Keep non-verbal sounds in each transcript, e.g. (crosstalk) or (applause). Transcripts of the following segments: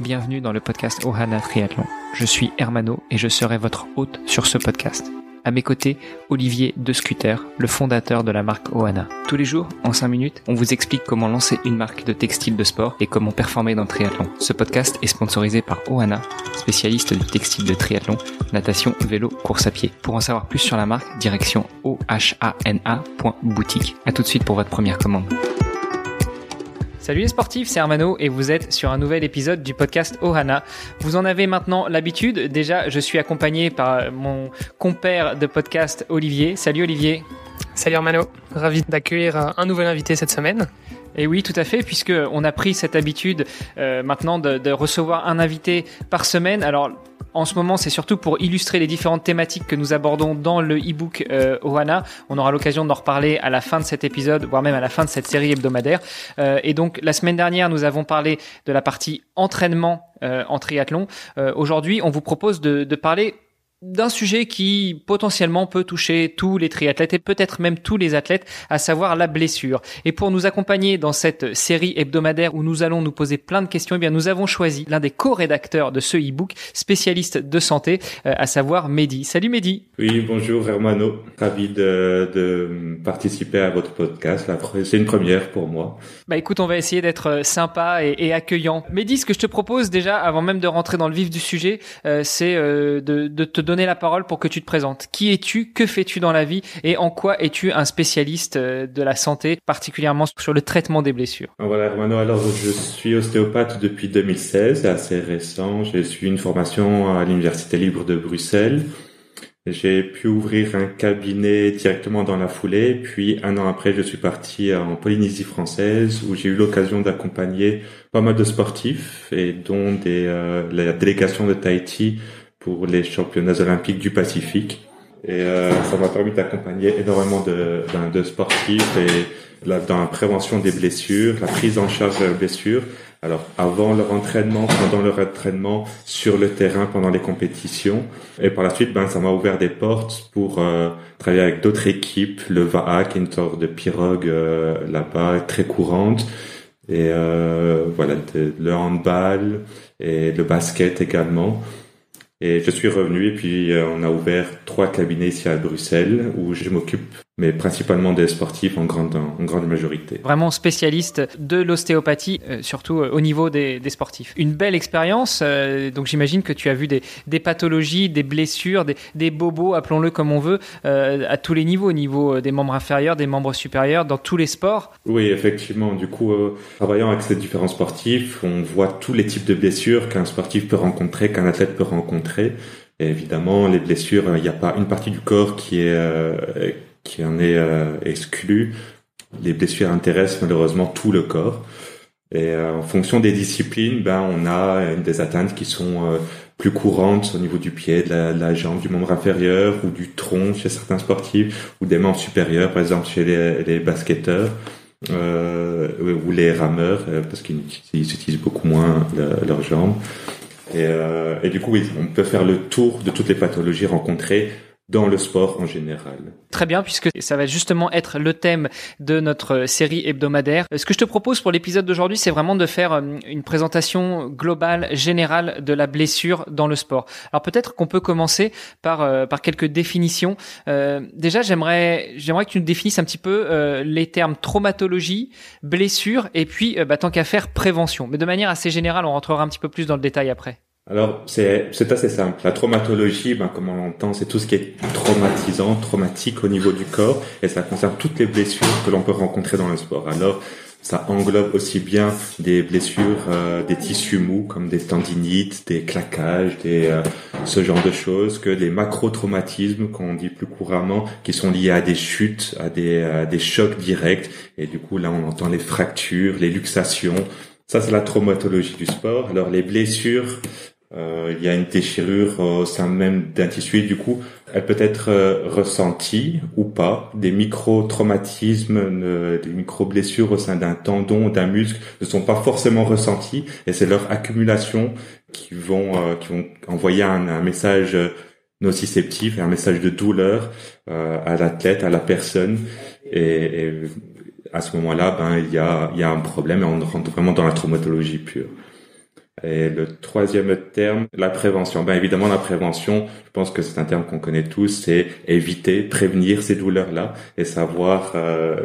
bienvenue dans le podcast Ohana Triathlon. Je suis Hermano et je serai votre hôte sur ce podcast. À mes côtés, Olivier De Scuter, le fondateur de la marque Ohana. Tous les jours, en 5 minutes, on vous explique comment lancer une marque de textile de sport et comment performer dans le triathlon. Ce podcast est sponsorisé par Ohana, spécialiste du textile de triathlon, natation, vélo, course à pied. Pour en savoir plus sur la marque, direction ohana.boutique. A tout de suite pour votre première commande. Salut les sportifs, c'est Armano et vous êtes sur un nouvel épisode du podcast Ohana. Vous en avez maintenant l'habitude. Déjà, je suis accompagné par mon compère de podcast Olivier. Salut Olivier. Salut Armano, ravi d'accueillir un nouvel invité cette semaine. Et oui, tout à fait, puisque on a pris cette habitude euh, maintenant de, de, recevoir un invité par semaine. Alors en ce moment, c'est surtout pour illustrer les différentes thématiques que nous abordons dans le e-book euh, Ohana. On aura l'occasion d'en reparler à la fin de cet épisode, voire même à la fin de cette série hebdomadaire. Euh, et donc, la semaine dernière, nous avons parlé de la partie entraînement euh, en triathlon. Euh, aujourd'hui, on vous propose de, de parler d'un sujet qui potentiellement peut toucher tous les triathlètes et peut-être même tous les athlètes, à savoir la blessure. Et pour nous accompagner dans cette série hebdomadaire où nous allons nous poser plein de questions, eh bien nous avons choisi l'un des co-rédacteurs de ce e-book, spécialiste de santé, euh, à savoir Mehdi. Salut Mehdi. Oui, bonjour Hermano. Ravi de, de participer à votre podcast. C'est une première pour moi. Bah écoute, on va essayer d'être sympa et, et, accueillant. Mehdi, ce que je te propose déjà, avant même de rentrer dans le vif du sujet, euh, c'est euh, de, de te donner la parole pour que tu te présentes. Qui es-tu? Que fais-tu dans la vie? Et en quoi es-tu un spécialiste euh, de la santé, particulièrement sur le traitement des blessures? Voilà, Hermano. Alors, je suis ostéopathe depuis 2016, c'est assez récent. J'ai suivi une formation à l'Université libre de Bruxelles. J'ai pu ouvrir un cabinet directement dans la foulée, puis un an après, je suis parti en Polynésie française où j'ai eu l'occasion d'accompagner pas mal de sportifs et dont euh, la délégation de Tahiti pour les championnats olympiques du Pacifique. Et euh, ça m'a permis d'accompagner énormément de, de, de, sportifs et la, dans la prévention des blessures, la prise en charge des blessures. Alors avant leur entraînement, pendant leur entraînement, sur le terrain, pendant les compétitions. Et par la suite, ben ça m'a ouvert des portes pour euh, travailler avec d'autres équipes, le VAA, qui est une sorte de pirogue euh, là-bas, très courante. Et euh, voilà, le handball et le basket également. Et je suis revenu et puis euh, on a ouvert trois cabinets ici à Bruxelles où je m'occupe mais principalement des sportifs en grande, en grande majorité. Vraiment spécialiste de l'ostéopathie, euh, surtout euh, au niveau des, des, sportifs. Une belle expérience, euh, donc j'imagine que tu as vu des, des pathologies, des blessures, des, des bobos, appelons-le comme on veut, euh, à tous les niveaux, au niveau des membres inférieurs, des membres supérieurs, dans tous les sports. Oui, effectivement. Du coup, travaillant avec ces différents sportifs, on voit tous les types de blessures qu'un sportif peut rencontrer, qu'un athlète peut rencontrer. Et évidemment, les blessures, il n'y a pas une partie du corps qui est qui en est euh, exclu. Les blessures intéressent malheureusement tout le corps. Et euh, en fonction des disciplines, ben on a des atteintes qui sont euh, plus courantes au niveau du pied, de la, jambe, du membre inférieur ou du tronc chez certains sportifs, ou des membres supérieurs, par exemple chez les, les basketteurs euh, ou les rameurs, parce qu'ils utilisent beaucoup moins leurs jambes. Et, euh, et, du coup, oui, on peut faire le tour de toutes les pathologies rencontrées dans le sport en général. Très bien, puisque ça va justement être le thème de notre série hebdomadaire. Ce que je te propose pour l'épisode d'aujourd'hui, c'est vraiment de faire euh, une présentation globale, générale de la blessure dans le sport. Alors peut-être qu'on peut commencer par euh, par quelques définitions. Euh, déjà, j'aimerais j'aimerais que tu nous définisses un petit peu euh, les termes traumatologie, blessure, et puis bah, tant qu'à faire prévention. Mais de manière assez générale, on rentrera un petit peu plus dans le détail après. Alors, c'est, assez simple. La traumatologie, ben, comme on l'entend, c'est tout ce qui est traumatisant, traumatique au niveau du corps, et ça concerne toutes les blessures que l'on peut rencontrer dans le sport. Alors, ça englobe aussi bien des blessures euh, des tissus mous, comme des tendinites, des claquages, des, euh, ce genre de choses, que des macro-traumatismes, qu'on dit plus couramment, qui sont liés à des chutes, à des, à des chocs directs. Et du coup, là, on entend les fractures, les luxations, ça, c'est la traumatologie du sport. Alors, les blessures, euh, il y a une déchirure au sein même d'un tissu et du coup, elle peut être euh, ressentie ou pas. Des micro-traumatismes, des micro-blessures au sein d'un tendon, d'un muscle ne sont pas forcément ressentis et c'est leur accumulation qui vont, euh, qui vont envoyer un, un message nociceptif un message de douleur euh, à l'athlète, à la personne. Et, et à ce moment-là, ben il y a, il y a un problème et on rentre vraiment dans la traumatologie pure. Et le troisième terme, la prévention. Ben évidemment, la prévention, je pense que c'est un terme qu'on connaît tous, c'est éviter, prévenir ces douleurs-là et savoir euh,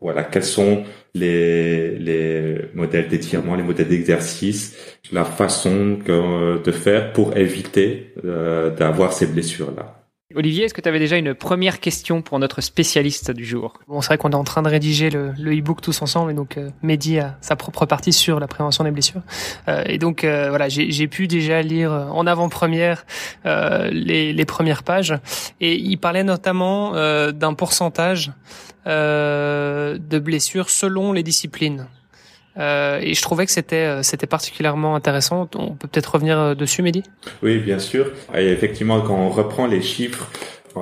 voilà quels sont les, les modèles d'étirement, les modèles d'exercice, la façon que, de faire pour éviter euh, d'avoir ces blessures-là. Olivier, est-ce que tu avais déjà une première question pour notre spécialiste du jour? Bon, c'est vrai qu'on est en train de rédiger le, e-book tous ensemble, et donc euh, Mehdi a sa propre partie sur la prévention des blessures. Euh, et donc euh, voilà, j'ai pu déjà lire en avant-première euh, les, les, premières pages, et il parlait notamment euh, d'un pourcentage de blessures selon les disciplines. Euh, et je trouvais que c'était euh, c'était particulièrement intéressant. On peut peut-être revenir euh, dessus, Mehdi? Oui, bien sûr. Et effectivement, quand on reprend les chiffres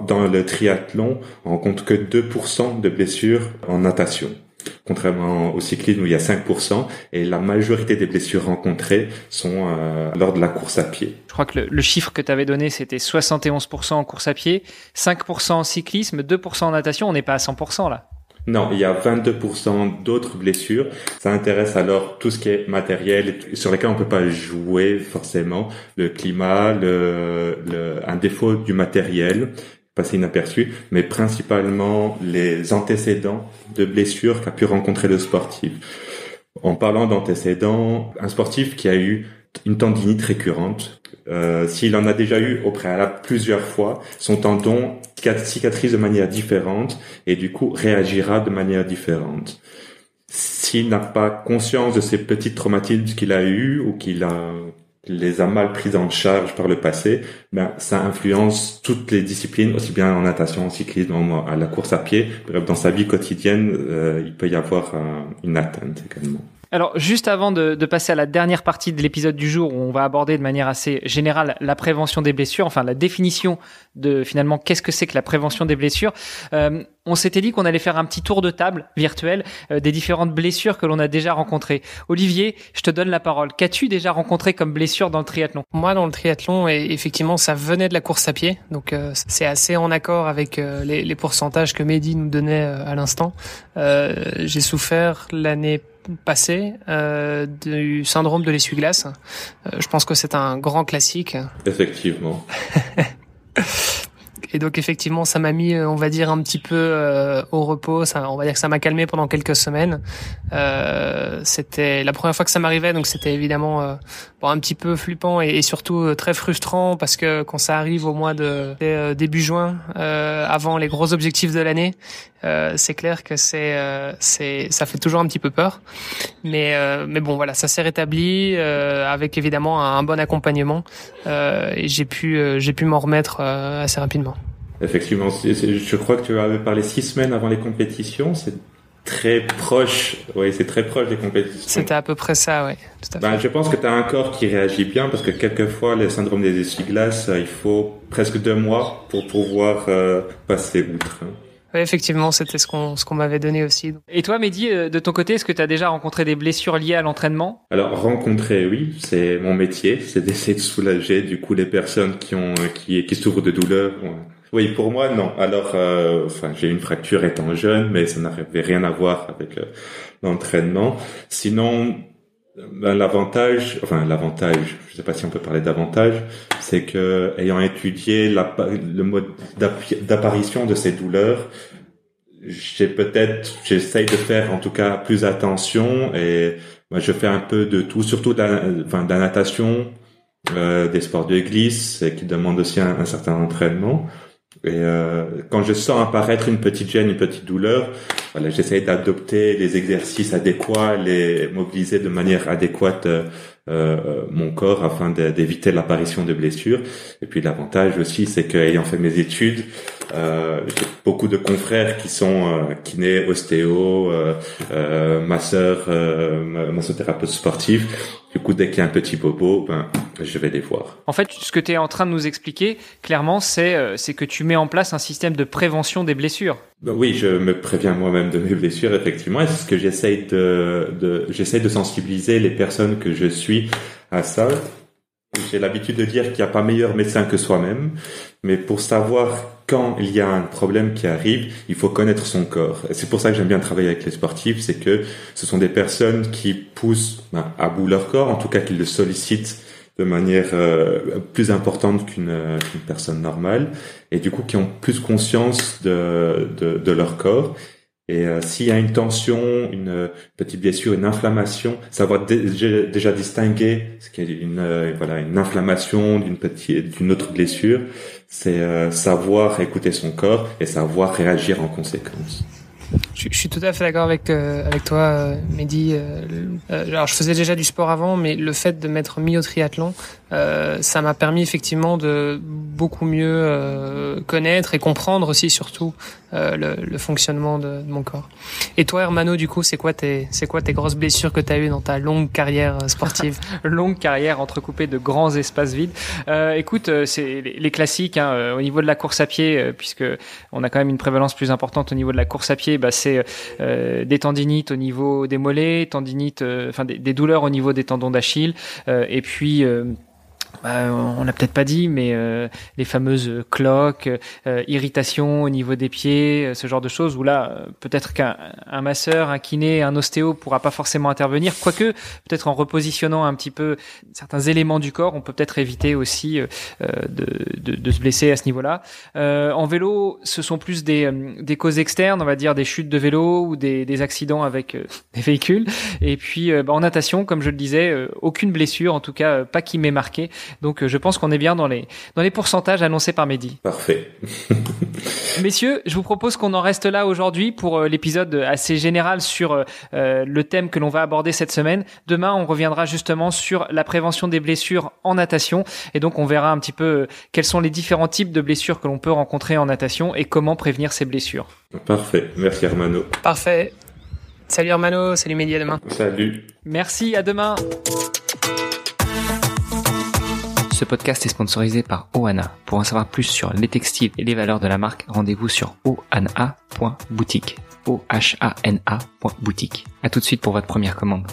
dans le triathlon, on compte que 2% de blessures en natation contrairement au cyclisme où il y a 5%, et la majorité des blessures rencontrées sont euh, lors de la course à pied. Je crois que le, le chiffre que tu avais donné, c'était 71% en course à pied, 5% en cyclisme, 2% en natation, on n'est pas à 100% là. Non, il y a 22% d'autres blessures. Ça intéresse alors tout ce qui est matériel sur lesquels on peut pas jouer forcément. Le climat, le, un défaut du matériel, passer inaperçu, mais principalement les antécédents de blessures qu'a pu rencontrer le sportif. En parlant d'antécédents, un sportif qui a eu une tendinite récurrente, euh, s'il en a déjà eu au préalable plusieurs fois, son tendon cicatrise de manière différente et du coup réagira de manière différente. S'il n'a pas conscience de ces petits traumatismes qu'il a eu ou qu'il a les a mal pris en charge par le passé, ben ça influence toutes les disciplines, aussi bien en natation, en cyclisme, à la course à pied. Bref, dans sa vie quotidienne, euh, il peut y avoir une atteinte également. Alors, juste avant de, de, passer à la dernière partie de l'épisode du jour, où on va aborder de manière assez générale la prévention des blessures, enfin la définition de finalement qu'est-ce que c'est que la prévention des blessures, euh, on s'était dit qu'on allait faire un petit tour de table virtuel euh, des différentes blessures que l'on a déjà rencontrées. Olivier, je te donne la parole. Qu'as-tu déjà rencontré comme blessure dans le triathlon? Moi, dans le triathlon, effectivement, ça venait de la course à pied, donc euh, c'est assez en accord avec euh, les, les, pourcentages que Mehdi nous donnait à l'instant. J'ai souffert l'année passé euh, du syndrome de l'essuie-glace. Euh, je pense que c'est un grand classique. Effectivement. (laughs) Et donc effectivement, ça m'a mis, on va dire, un petit peu euh, au repos. Ça, on va dire que ça m'a calmé pendant quelques semaines. Euh, c'était la première fois que ça m'arrivait, donc c'était évidemment euh, un petit peu flippant et, surtout euh, très frustrant parce que quand ça arrive au mois de euh, début juin, avant les gros objectifs de l'année, c'est clair que c'est ça fait toujours un petit peu peur. Mais bon voilà, ça s'est rétabli avec évidemment un, bon accompagnement et j'ai pu j'ai pu m'en remettre assez rapidement. Effectivement, je crois que tu avais parlé six semaines avant les compétitions. Très proche. Oui, c'est très proche des compétitions. C'était à peu près ça, oui. Ben, je pense que tu as un corps qui réagit bien parce que quelquefois, le syndrome des essuie-glaces, euh, il faut presque deux mois pour pouvoir euh, passer outre. Oui, effectivement, c'était ce qu'on ce qu'on m'avait donné aussi. Et toi, Mehdi, euh, de ton côté, est-ce que tu as déjà rencontré des blessures liées à l'entraînement? Alors rencontrer, oui, c'est mon métier, c'est d'essayer de soulager du coup les personnes qui ont qui qui souffrent de douleurs oui, pour moi, non. Alors, euh, enfin, j'ai une fracture étant jeune, mais ça n'avait rien à voir avec euh, l'entraînement. Sinon, ben, l'avantage, enfin l'avantage, je ne sais pas si on peut parler d'avantage, c'est que ayant étudié la, le mode d'apparition de ces douleurs, j'ai peut-être, j'essaye de faire en tout cas plus attention et moi, je fais un peu de tout, surtout de natation, euh, des sports de glisse qui demandent aussi un certain entraînement. Et euh, quand je sens apparaître une petite gêne, une petite douleur, voilà, j'essaie d'adopter les exercices adéquats, les mobiliser de manière adéquate euh, euh mon corps afin d'éviter l'apparition de blessures. Et puis l'avantage aussi, c'est qu'ayant fait mes études, euh, j'ai beaucoup de confrères qui sont euh, kinés, ostéo, euh, euh, masseurs, euh, massothérapeutes sportifs du coup, dès qu'il y a un petit bobo, ben, je vais les voir. En fait, ce que tu es en train de nous expliquer, clairement, c'est euh, c'est que tu mets en place un système de prévention des blessures. Ben oui, je me préviens moi-même de mes blessures, effectivement. Et c'est ce que j'essaye de, de de sensibiliser les personnes que je suis à ça. J'ai l'habitude de dire qu'il n'y a pas meilleur médecin que soi-même, mais pour savoir quand il y a un problème qui arrive, il faut connaître son corps. C'est pour ça que j'aime bien travailler avec les sportifs, c'est que ce sont des personnes qui poussent ben, à bout leur corps, en tout cas qui le sollicitent de manière euh, plus importante qu'une personne normale, et du coup qui ont plus conscience de, de, de leur corps et euh, s'il y a une tension, une petite blessure, une inflammation, savoir déjà, déjà distinguer ce qu'est une euh, voilà une inflammation d'une petite d'une autre blessure, c'est euh, savoir écouter son corps et savoir réagir en conséquence. Je, je suis tout à fait d'accord avec avec toi, Mehdi. alors je faisais déjà du sport avant, mais le fait de m'être mis au triathlon, euh, ça m'a permis effectivement de beaucoup mieux euh, connaître et comprendre aussi surtout euh, le, le, fonctionnement de, de, mon corps. Et toi, Hermano, du coup, c'est quoi tes c'est quoi tes grosses blessures que tu as eues dans ta longue carrière sportive? (laughs) Longue carrière entrecoupée de grands espaces vides. écoute, c'est les, classiques hein, au niveau de la course à pied, puisque on a quand même une prévalence plus importante au niveau de la course à pied. Bah, c'est des tendinites au niveau des mollets, tendinites, enfin des, des, douleurs au niveau des tendons d'Achille, et puis bah, on l'a peut-être pas dit, mais euh, les fameuses cloques, euh, irritations au niveau des pieds, euh, ce genre de choses, où là, peut-être qu'un masseur, un kiné, un ostéo pourra pas forcément intervenir, quoique peut-être en repositionnant un petit peu certains éléments du corps, on peut peut-être éviter aussi de, de, de, se blesser à ce niveau-là. en vélo, ce sont plus des, des causes externes, on va dire des chutes de vélo ou des, des accidents avec (laughs) des véhicules. Et puis bah, en natation, comme je le disais, aucune blessure, en tout cas pas qui m'ait marqué. Donc euh, je pense qu'on est bien dans les dans les pourcentages annoncés par Mehdi. Parfait. (laughs) Messieurs, je vous propose qu'on en reste là aujourd'hui pour euh, l'épisode assez général sur euh, le thème que l'on va aborder cette semaine. Demain, on reviendra justement sur la prévention des blessures en natation et donc on verra un petit peu quels sont les différents types de blessures que l'on peut rencontrer en natation et comment prévenir ces blessures. Parfait. Merci Hermano. Parfait. Salut Hermano, salut Mehdi, à demain. Salut. Merci, à demain. Ce podcast est sponsorisé par Ohana. Pour en savoir plus sur les textiles et les valeurs de la marque, rendez-vous sur ohana.boutique. O-H-A-N-A.boutique. A tout de suite pour votre première commande.